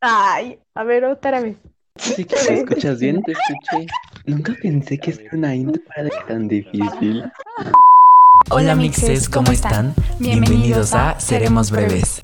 Ay, a ver, otra vez. Sí, que te escuchas bien, te escuché. Nunca pensé que ser una intro era tan difícil. Hola mixes, ¿cómo están? Bienvenidos a Seremos Breves.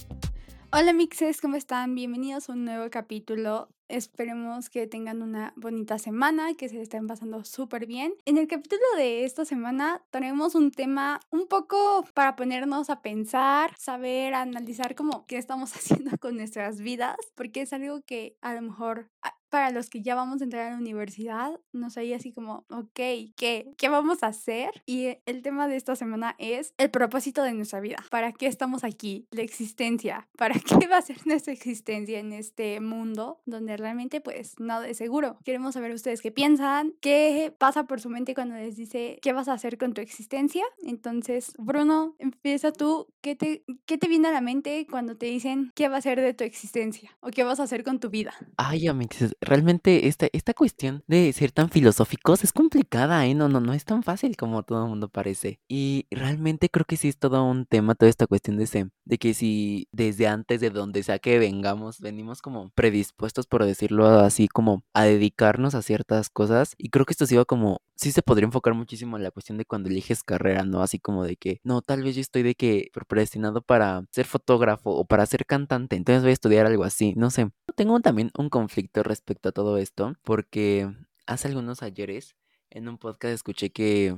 Hola mixes, ¿cómo están? Bienvenidos a un nuevo capítulo. Esperemos que tengan una bonita semana, que se estén pasando súper bien. En el capítulo de esta semana tenemos un tema un poco para ponernos a pensar, saber, analizar cómo qué estamos haciendo con nuestras vidas, porque es algo que a lo mejor para los que ya vamos a entrar a la universidad, nos hay así como, ok, ¿qué? ¿Qué vamos a hacer? Y el tema de esta semana es el propósito de nuestra vida. ¿Para qué estamos aquí? La existencia. ¿Para qué va a ser nuestra existencia en este mundo donde realmente pues nada es seguro? Queremos saber ustedes qué piensan, qué pasa por su mente cuando les dice qué vas a hacer con tu existencia. Entonces, Bruno, empieza tú. ¿Qué te, qué te viene a la mente cuando te dicen qué va a ser de tu existencia o qué vas a hacer con tu vida? Ay, amigos, realmente esta, esta cuestión de ser tan filosóficos es complicada, ¿eh? No, no, no es tan fácil como todo el mundo parece. Y realmente creo que sí es todo un tema, toda esta cuestión de, de que si desde antes de donde sea que vengamos, venimos como predispuestos, por decirlo así, como a dedicarnos a ciertas cosas. Y creo que esto se iba como sí se podría enfocar muchísimo en la cuestión de cuando eliges carrera, ¿no? Así como de que, no, tal vez yo estoy de que predestinado para ser fotógrafo o para ser cantante, entonces voy a estudiar algo así, no sé. Tengo también un conflicto respecto a todo esto, porque hace algunos ayeres en un podcast escuché que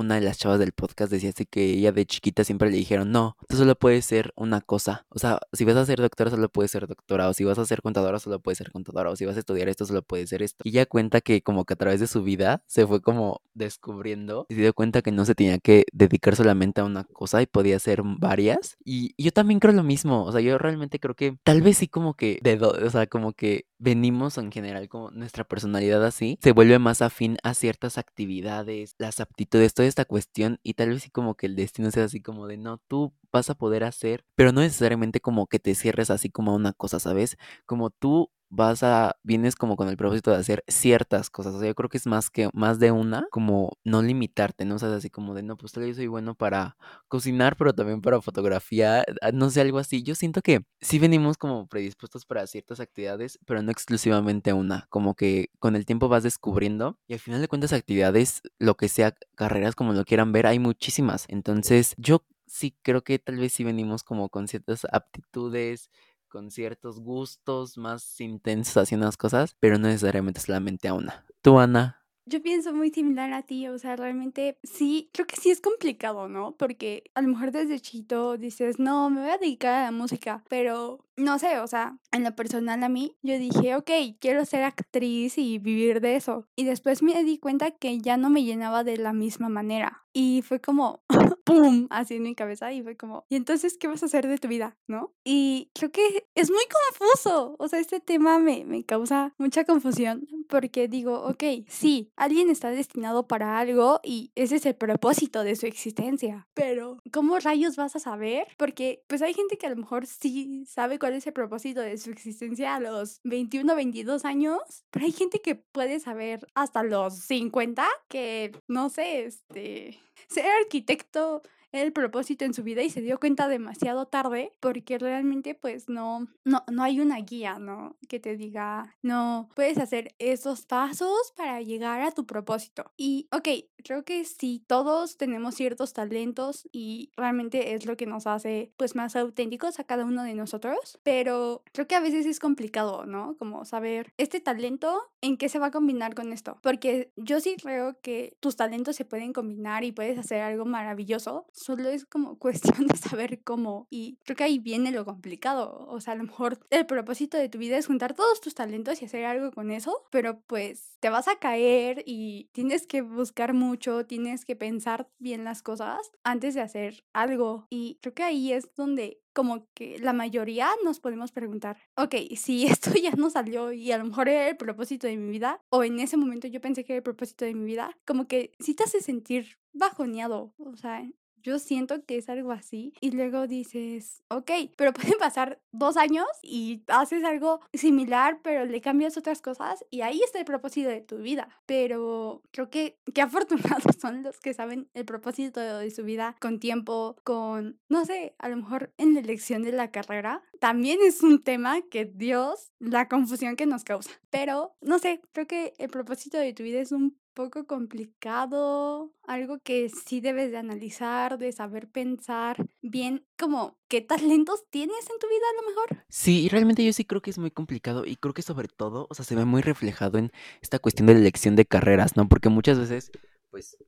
una de las chavas del podcast decía así que ella de chiquita siempre le dijeron, no, tú solo puedes ser una cosa. O sea, si vas a ser doctora, solo puedes ser doctora. O si vas a ser contadora, solo puedes ser contadora. O si vas a estudiar esto, solo puedes ser esto. Y ella cuenta que como que a través de su vida se fue como descubriendo y se dio cuenta que no se tenía que dedicar solamente a una cosa y podía ser varias. Y, yo también creo lo mismo. O sea, yo realmente creo que tal vez sí como que de o sea, como que venimos en general como nuestra personalidad así, se vuelve más afín a ciertas actividades, las aptitudes, todo esta cuestión y tal vez sí como que el destino sea así como de no, tú vas a poder hacer, pero no necesariamente como que te cierres así como a una cosa, ¿sabes? Como tú vas a, vienes como con el propósito de hacer ciertas cosas. O sea, yo creo que es más que, más de una, como no limitarte, ¿no? O sea, así como de, no, pues vez soy bueno para cocinar, pero también para fotografía, ah, no sé, algo así. Yo siento que sí venimos como predispuestos para ciertas actividades, pero no exclusivamente una. Como que con el tiempo vas descubriendo y al final de cuentas actividades, lo que sea, carreras como lo quieran ver, hay muchísimas. Entonces, yo sí creo que tal vez sí venimos como con ciertas aptitudes, con ciertos gustos más intensos haciendo las cosas, pero no necesariamente solamente a una. ¿Tú, Ana? Yo pienso muy similar a ti, o sea, realmente sí, creo que sí es complicado, ¿no? Porque a lo mejor desde chiquito dices, no, me voy a dedicar a la música, pero no sé, o sea, en lo personal a mí, yo dije, ok, quiero ser actriz y vivir de eso. Y después me di cuenta que ya no me llenaba de la misma manera. Y fue como, ¡pum! Así en mi cabeza. Y fue como, ¿y entonces qué vas a hacer de tu vida? ¿No? Y creo que es muy confuso. O sea, este tema me, causa mucha confusión porque digo, ok, sí, alguien está destinado para algo y ese es el propósito de su existencia. Pero, ¿cómo rayos vas a saber? Porque, pues hay gente que a lo mejor sí sabe cuál es el propósito de su existencia a los 21, 22 años, pero hay gente que puede saber hasta los 50 que, no sé, este, ser arquitecto el propósito en su vida y se dio cuenta demasiado tarde porque realmente pues no, no, no hay una guía, ¿no? Que te diga, no, puedes hacer esos pasos para llegar a tu propósito. Y, ok, creo que sí, todos tenemos ciertos talentos y realmente es lo que nos hace pues más auténticos a cada uno de nosotros, pero creo que a veces es complicado, ¿no? Como saber este talento en qué se va a combinar con esto, porque yo sí creo que tus talentos se pueden combinar y puedes hacer algo maravilloso, solo es como cuestión de saber cómo y creo que ahí viene lo complicado, o sea, a lo mejor el propósito de tu vida es juntar todos tus talentos y hacer algo con eso, pero pues te vas a caer y tienes que buscar mucho tienes que pensar bien las cosas antes de hacer algo. Y creo que ahí es donde como que la mayoría nos podemos preguntar, ok, si esto ya no salió y a lo mejor era el propósito de mi vida, o en ese momento yo pensé que era el propósito de mi vida, como que sí te hace sentir bajoneado, o sea, yo siento que es algo así. Y luego dices, ok, pero pueden pasar dos años y haces algo similar, pero le cambias otras cosas y ahí está el propósito de tu vida. Pero creo que qué afortunados son los que saben el propósito de su vida con tiempo, con, no sé, a lo mejor en la elección de la carrera, también es un tema que Dios, la confusión que nos causa. Pero, no sé, creo que el propósito de tu vida es un poco complicado, algo que sí debes de analizar, de saber pensar bien, como qué talentos tienes en tu vida a lo mejor. Sí, y realmente yo sí creo que es muy complicado y creo que sobre todo, o sea, se ve muy reflejado en esta cuestión de la elección de carreras, ¿no? Porque muchas veces, pues,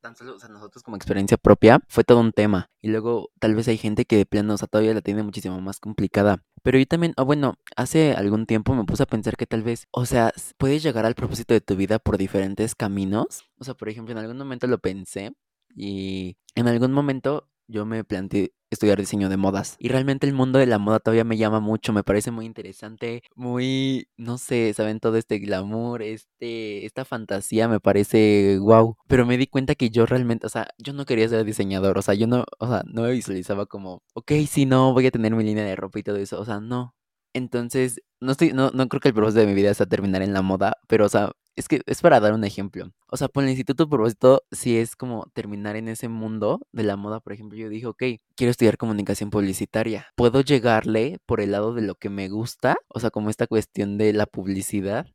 tan solo, o sea, nosotros como experiencia propia, fue todo un tema. Y luego tal vez hay gente que de plano, o sea, todavía la tiene muchísimo más complicada. Pero yo también, o bueno, hace algún tiempo me puse a pensar que tal vez, o sea, puedes llegar al propósito de tu vida por diferentes caminos. O sea, por ejemplo, en algún momento lo pensé y en algún momento yo me planteé estudiar diseño de modas. Y realmente el mundo de la moda todavía me llama mucho, me parece muy interesante, muy, no sé, saben, todo este glamour, este, esta fantasía me parece wow. Pero me di cuenta que yo realmente, o sea, yo no quería ser diseñador, o sea, yo no, o sea, no me visualizaba como, ok, sí, no, voy a tener mi línea de ropa y todo eso, o sea, no. Entonces, no estoy, no, no creo que el propósito de mi vida sea terminar en la moda, pero, o sea, es que es para dar un ejemplo. O sea, por el instituto propósito, si es como terminar en ese mundo de la moda, por ejemplo, yo dije, ok, quiero estudiar comunicación publicitaria. ¿Puedo llegarle por el lado de lo que me gusta? O sea, como esta cuestión de la publicidad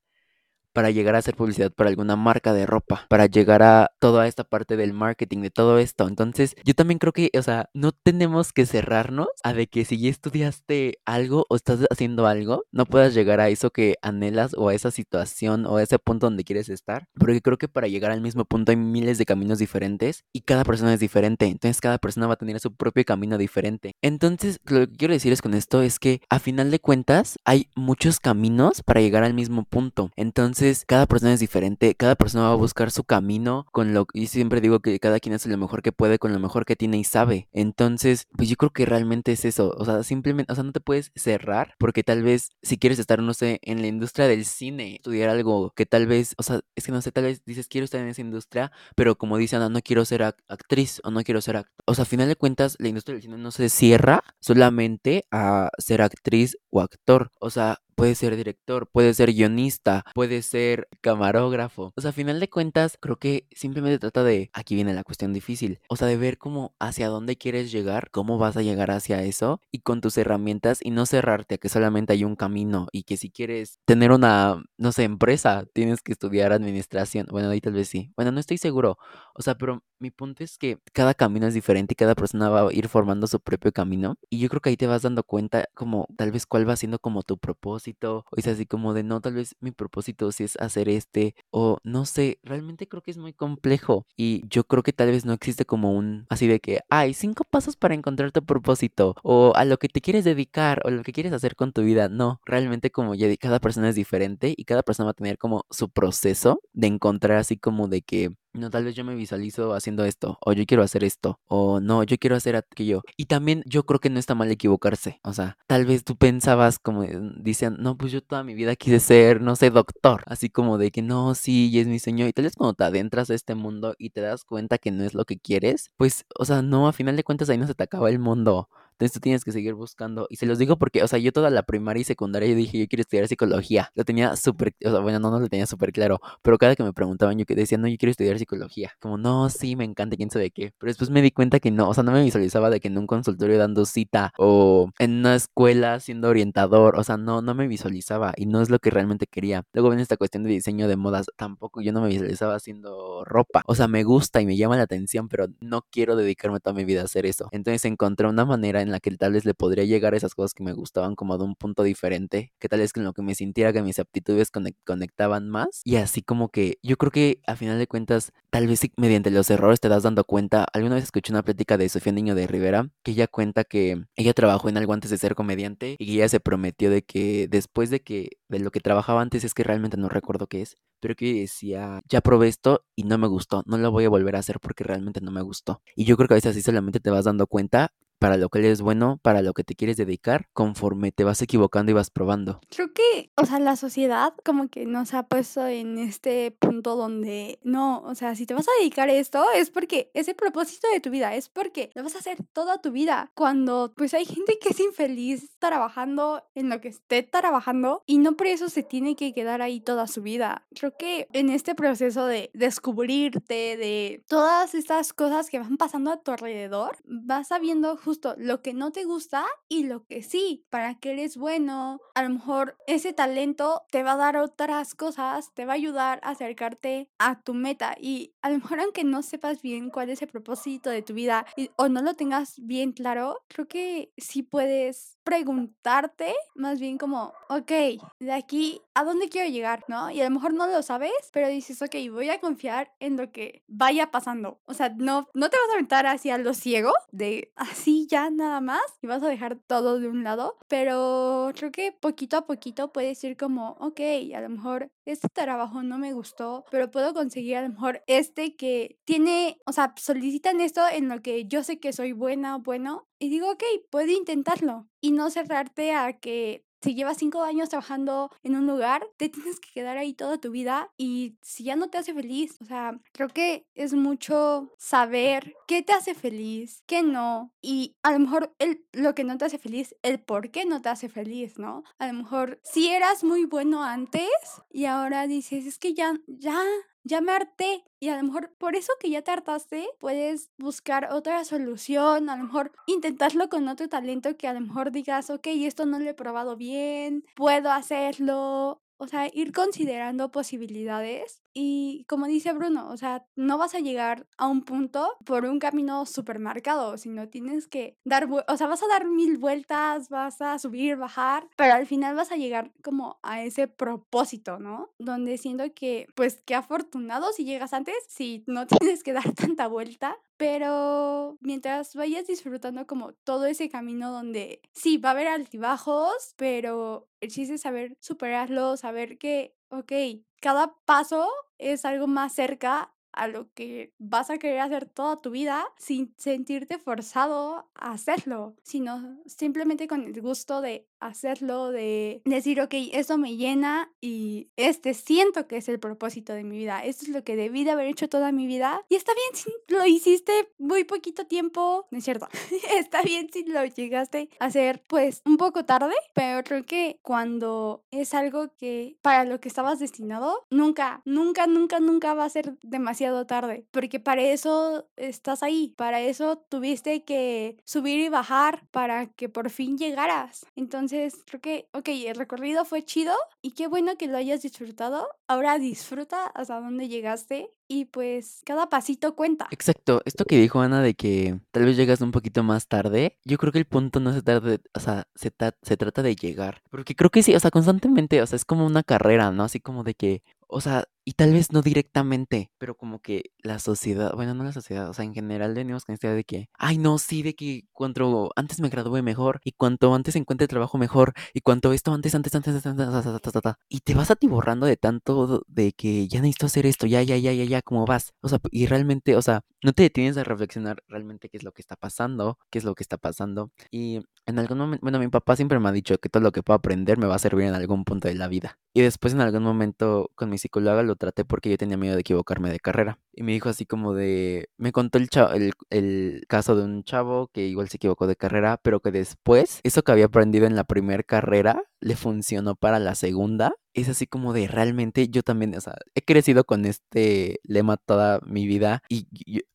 para llegar a hacer publicidad para alguna marca de ropa, para llegar a toda esta parte del marketing, de todo esto. Entonces, yo también creo que, o sea, no tenemos que cerrarnos a de que si ya estudiaste algo o estás haciendo algo, no puedas llegar a eso que anhelas o a esa situación o a ese punto donde quieres estar. Porque creo que para llegar al mismo punto hay miles de caminos diferentes y cada persona es diferente. Entonces, cada persona va a tener su propio camino diferente. Entonces, lo que quiero decirles con esto es que a final de cuentas hay muchos caminos para llegar al mismo punto. Entonces, cada persona es diferente, cada persona va a buscar su camino con lo y siempre digo que cada quien hace lo mejor que puede con lo mejor que tiene y sabe. Entonces, pues yo creo que realmente es eso, o sea, simplemente, o sea, no te puedes cerrar porque tal vez si quieres estar, no sé, en la industria del cine, estudiar algo que tal vez, o sea, es que no sé, tal vez dices quiero estar en esa industria, pero como dicen, no, no quiero ser ac- actriz o no quiero ser actor. O sea, a final de cuentas, la industria del cine no se cierra solamente a ser actriz o actor. O sea, puede ser director, puede ser guionista, puede ser camarógrafo. O sea, a final de cuentas, creo que simplemente trata de, aquí viene la cuestión difícil, o sea, de ver cómo hacia dónde quieres llegar, cómo vas a llegar hacia eso y con tus herramientas y no cerrarte a que solamente hay un camino y que si quieres tener una, no sé, empresa, tienes que estudiar administración. Bueno, ahí tal vez sí. Bueno, no estoy seguro. O sea, pero mi punto es que cada camino es diferente y cada persona va a ir formando su propio camino. Y yo creo que ahí te vas dando cuenta como tal vez cuál va siendo como tu propósito. O es así como de no, tal vez mi propósito sí es hacer este. O no sé, realmente creo que es muy complejo. Y yo creo que tal vez no existe como un así de que hay cinco pasos para encontrar tu propósito. O a lo que te quieres dedicar o lo que quieres hacer con tu vida. No, realmente como ya cada persona es diferente y cada persona va a tener como su proceso de encontrar así como de que no, tal vez yo me visualizo haciendo esto, o yo quiero hacer esto, o no, yo quiero hacer aquello. Y también yo creo que no está mal equivocarse. O sea, tal vez tú pensabas como eh, dicen, no, pues yo toda mi vida quise ser, no sé, doctor. Así como de que no, sí, y es mi sueño. Y tal vez cuando te adentras a este mundo y te das cuenta que no es lo que quieres, pues, o sea, no, a final de cuentas ahí no se te acaba el mundo. Entonces tú tienes que seguir buscando. Y se los digo porque, o sea, yo toda la primaria y secundaria yo dije, yo quiero estudiar psicología. Lo tenía súper, o sea, bueno, no, no lo tenía súper claro. Pero cada que me preguntaban, yo que decía, no, yo quiero estudiar psicología. Como, no, sí, me encanta, quién sabe qué. Pero después me di cuenta que no, o sea, no me visualizaba de que en un consultorio dando cita o en una escuela siendo orientador. O sea, no, no me visualizaba y no es lo que realmente quería. Luego viene esta cuestión de diseño de modas. Tampoco yo no me visualizaba haciendo ropa. O sea, me gusta y me llama la atención, pero no quiero dedicarme toda mi vida a hacer eso. Entonces encontré una manera en la que tal vez le podría llegar a esas cosas que me gustaban como de un punto diferente, que tal vez con lo que me sintiera que mis aptitudes conec- conectaban más. Y así como que yo creo que a final de cuentas, tal vez mediante los errores te das dando cuenta. Alguna vez escuché una plática de Sofía Niño de Rivera, que ella cuenta que ella trabajó en algo antes de ser comediante y ella se prometió de que después de que de lo que trabajaba antes es que realmente no recuerdo qué es, pero que decía, ya probé esto y no me gustó, no lo voy a volver a hacer porque realmente no me gustó. Y yo creo que a veces así solamente te vas dando cuenta para lo que eres bueno, para lo que te quieres dedicar, conforme te vas equivocando y vas probando. Creo que, o sea, la sociedad como que nos ha puesto en este punto donde no, o sea, si te vas a dedicar a esto es porque es el propósito de tu vida, es porque lo vas a hacer toda tu vida. Cuando pues hay gente que es infeliz trabajando en lo que esté trabajando y no por eso se tiene que quedar ahí toda su vida. Creo que en este proceso de descubrirte, de todas estas cosas que van pasando a tu alrededor, vas sabiendo justamente lo que no te gusta y lo que sí, para que eres bueno. A lo mejor ese talento te va a dar otras cosas, te va a ayudar a acercarte a tu meta y a lo mejor aunque no sepas bien cuál es el propósito de tu vida o no lo tengas bien claro, creo que sí puedes preguntarte más bien como, ok, de aquí, ¿a dónde quiero llegar? ¿No? Y a lo mejor no lo sabes, pero dices, ok, voy a confiar en lo que vaya pasando. O sea, no, no te vas a aventar hacia lo ciego, de así ya nada más, y vas a dejar todo de un lado, pero creo que poquito a poquito puedes ir como, ok, a lo mejor este trabajo no me gustó, pero puedo conseguir a lo mejor este que tiene, o sea, solicitan esto en lo que yo sé que soy buena o bueno, y digo, ok, puedo intentarlo y no cerrarte a que si llevas cinco años trabajando en un lugar, te tienes que quedar ahí toda tu vida y si ya no te hace feliz, o sea, creo que es mucho saber qué te hace feliz, qué no, y a lo mejor el, lo que no te hace feliz, el por qué no te hace feliz, ¿no? A lo mejor si eras muy bueno antes y ahora dices, es que ya, ya, ya me harté. Y a lo mejor por eso que ya te hartaste, puedes buscar otra solución, a lo mejor intentarlo con otro talento que a lo mejor digas, ok, esto no lo he probado bien, puedo hacerlo, o sea, ir considerando posibilidades y como dice Bruno, o sea, no vas a llegar a un punto por un camino supermercado, sino tienes que dar, o sea, vas a dar mil vueltas, vas a subir, bajar, pero al final vas a llegar como a ese propósito, ¿no? Donde siento que, pues, qué afortunado si llegas antes, si no tienes que dar tanta vuelta, pero mientras vayas disfrutando como todo ese camino donde sí, va a haber altibajos, pero el chiste es saber superarlo, saber que, ok, cada paso es algo más cerca a lo que vas a querer hacer toda tu vida sin sentirte forzado a hacerlo, sino simplemente con el gusto de hacerlo, de decir, ok, eso me llena y este siento que es el propósito de mi vida, esto es lo que debí de haber hecho toda mi vida y está bien si lo hiciste muy poquito tiempo, no es cierto, está bien si lo llegaste a hacer pues un poco tarde, pero creo que cuando es algo que para lo que estabas destinado, nunca, nunca, nunca, nunca va a ser demasiado tarde, porque para eso estás ahí, para eso tuviste que subir y bajar para que por fin llegaras. Entonces, entonces, creo que, ok, el recorrido fue chido y qué bueno que lo hayas disfrutado. Ahora disfruta hasta dónde llegaste y pues cada pasito cuenta. Exacto, esto que dijo Ana de que tal vez llegas un poquito más tarde, yo creo que el punto no se trata de, o sea, se, se trata de llegar, porque creo que sí, o sea, constantemente, o sea, es como una carrera, ¿no? Así como de que, o sea, y tal vez no directamente, pero como que la sociedad, bueno, no la sociedad, o sea, en general esta idea de que, ay, no, sí, de que cuanto antes me gradué mejor, y cuanto antes encuentre trabajo mejor, y cuanto esto antes, antes, antes, antes, antes, y te vas atiborrando de tanto de que ya necesito hacer esto, ya, ya, ya, ya, ya, ¿cómo vas? O sea, y realmente, o sea, no te detienes a reflexionar realmente qué es lo que está pasando, qué es lo que está pasando, y en algún momento, bueno, mi papá siempre me ha dicho que todo lo que puedo aprender me va a servir en algún punto de la vida, y después en algún momento con mi psicóloga lo traté porque yo tenía miedo de equivocarme de carrera. Y me dijo así como de, me contó el, el, el, caso de un chavo que igual se equivocó de carrera, pero que después eso que había aprendido en la primera carrera le funcionó para la segunda. Es así como de realmente yo también, o sea, he crecido con este lema toda mi vida y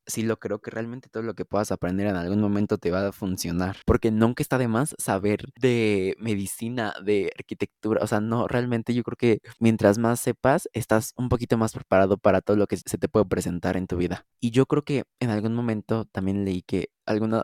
sí lo creo que realmente todo lo que puedas aprender en algún momento te va a funcionar. Porque nunca está de más saber de medicina, de arquitectura, o sea, no, realmente yo creo que mientras más sepas, estás un poquito más preparado para todo lo que se te puede presentar en tu vida. Y yo creo que en algún momento también leí que alguna,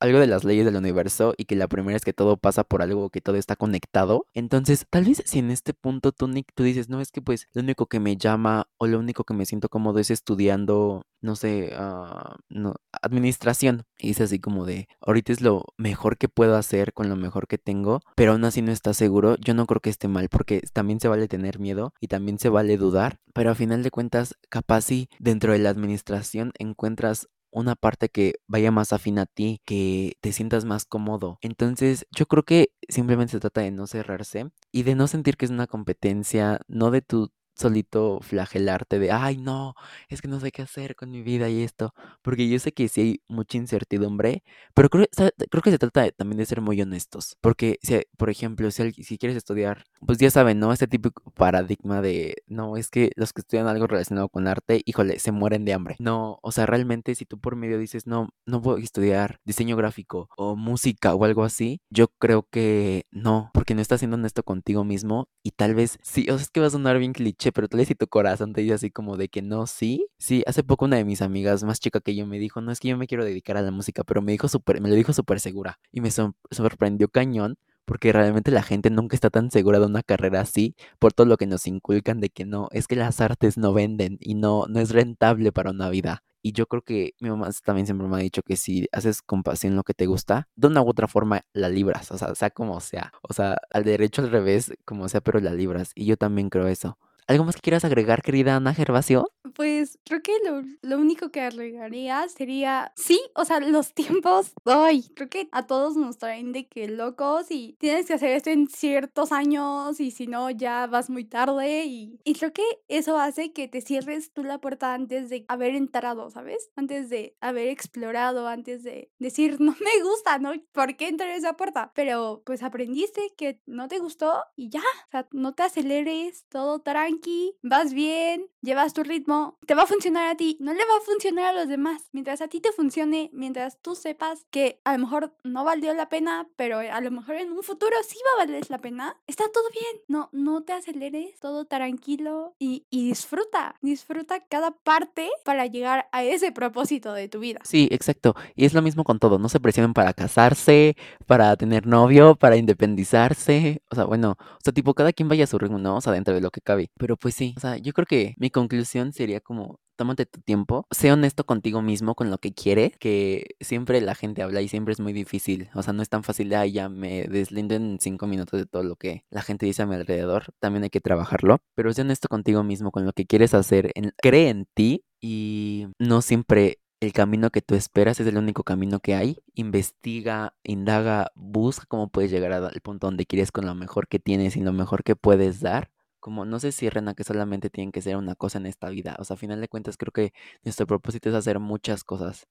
algo de las leyes del universo y que la primera es que todo pasa por algo, que todo está conectado. Entonces, tal vez si en este punto tú, Nick, tú dices, no, es que pues lo único que me llama o lo único que me siento cómodo es estudiando, no sé, uh, no, administración. Y es así como de, ahorita es lo mejor que puedo hacer con lo mejor que tengo, pero aún así no estás seguro. Yo no creo que esté mal porque también se vale tener miedo y también se vale dudar, pero a final de cuentas, capaz si dentro de la administración encuentras una parte que vaya más afín a ti, que te sientas más cómodo. Entonces, yo creo que simplemente se trata de no cerrarse y de no sentir que es una competencia, no de tu solito flagelarte de, ay, no, es que no sé qué hacer con mi vida y esto, porque yo sé que sí hay mucha incertidumbre, pero creo, creo que se trata también de ser muy honestos, porque si, por ejemplo, si, si quieres estudiar, pues ya saben, ¿no? Este típico paradigma de, no, es que los que estudian algo relacionado con arte, híjole, se mueren de hambre. No, o sea, realmente si tú por medio dices, no, no a estudiar diseño gráfico o música o algo así, yo creo que no, porque no estás siendo honesto contigo mismo y tal vez sí, o sea, es que va a sonar bien cliché, pero tal vez si tu corazón te dice así como de que no, sí. Sí, hace poco una de mis amigas más chica que yo me dijo, no es que yo me quiero dedicar a la música, pero me dijo súper, me lo dijo súper segura y me sorprendió cañón porque realmente la gente nunca está tan segura de una carrera así por todo lo que nos inculcan de que no, es que las artes no venden y no, no es rentable para una vida. Y yo creo que mi mamá también siempre me ha dicho que si haces con pasión lo que te gusta, de una u otra forma la libras, o sea, sea como sea, o sea, al derecho al revés, como sea, pero la libras. Y yo también creo eso. ¿Algo más que quieras agregar, querida Ana Gervasio? Pues creo que lo, lo, único que agregaría sería, sí, o sea, los tiempos, ay, creo que a todos nos traen de que locos y tienes que hacer esto en ciertos años y si no ya vas muy tarde y, y creo que eso hace que te cierres tú la puerta antes de haber entrado, ¿sabes? Antes de haber explorado, antes de decir, no me gusta, ¿no? ¿Por qué entrar en esa puerta? Pero pues aprendiste que no te gustó y ya, o sea, no te aceleres, todo tranquilo vas bien, llevas tu ritmo, te va a funcionar a ti, no le va a funcionar a los demás. Mientras a ti te funcione, mientras tú sepas que a lo mejor no valió la pena, pero a lo mejor en un futuro sí va a valer la pena, está todo bien. No, no te aceleres, todo tranquilo y, y disfruta, disfruta cada parte para llegar a ese propósito de tu vida. Sí, exacto. Y es lo mismo con todo, no se presionen para casarse, para tener novio, para independizarse. O sea, bueno, o sea, tipo, cada quien vaya a su ritmo, ¿no? O sea, dentro de lo que cabe. Pero pues sí, o sea, yo creo que mi conclusión sería como, tómate tu tiempo, sé honesto contigo mismo con lo que quieres, que siempre la gente habla y siempre es muy difícil, o sea, no es tan fácil de, ay, ya me deslindo en cinco minutos de todo lo que la gente dice a mi alrededor, también hay que trabajarlo, pero sé honesto contigo mismo con lo que quieres hacer, cree en ti y no siempre el camino que tú esperas es el único camino que hay. Investiga, indaga, busca cómo puedes llegar al punto donde quieres con lo mejor que tienes y lo mejor que puedes dar como no se cierren a que solamente tienen que ser una cosa en esta vida. O sea, a final de cuentas creo que nuestro propósito es hacer muchas cosas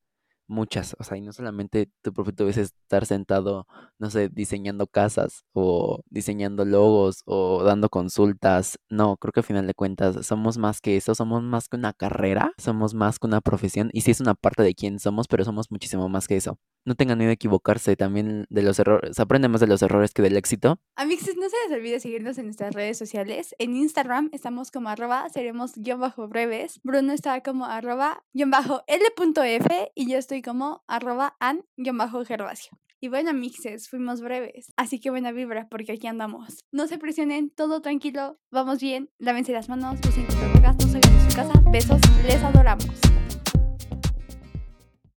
muchas, o sea, y no solamente tu propósito es estar sentado, no sé, diseñando casas o diseñando logos o dando consultas, no, creo que al final de cuentas somos más que eso, somos más que una carrera, somos más que una profesión y sí es una parte de quién somos, pero somos muchísimo más que eso. No tengan miedo de equivocarse, también de los errores, aprende más de los errores que del éxito. Amigos, no se les olvide seguirnos en nuestras redes sociales. En Instagram estamos como arroba seremos guion bajo breves. Bruno está como arroba guion bajo L.F y yo estoy como arroba an-gervasio. Y bueno, mixes, fuimos breves. Así que buena vibra, porque aquí andamos. No se presionen, todo tranquilo, vamos bien, lávense las manos, usen cubrebocas, no salgan de su casa. Besos, les adoramos.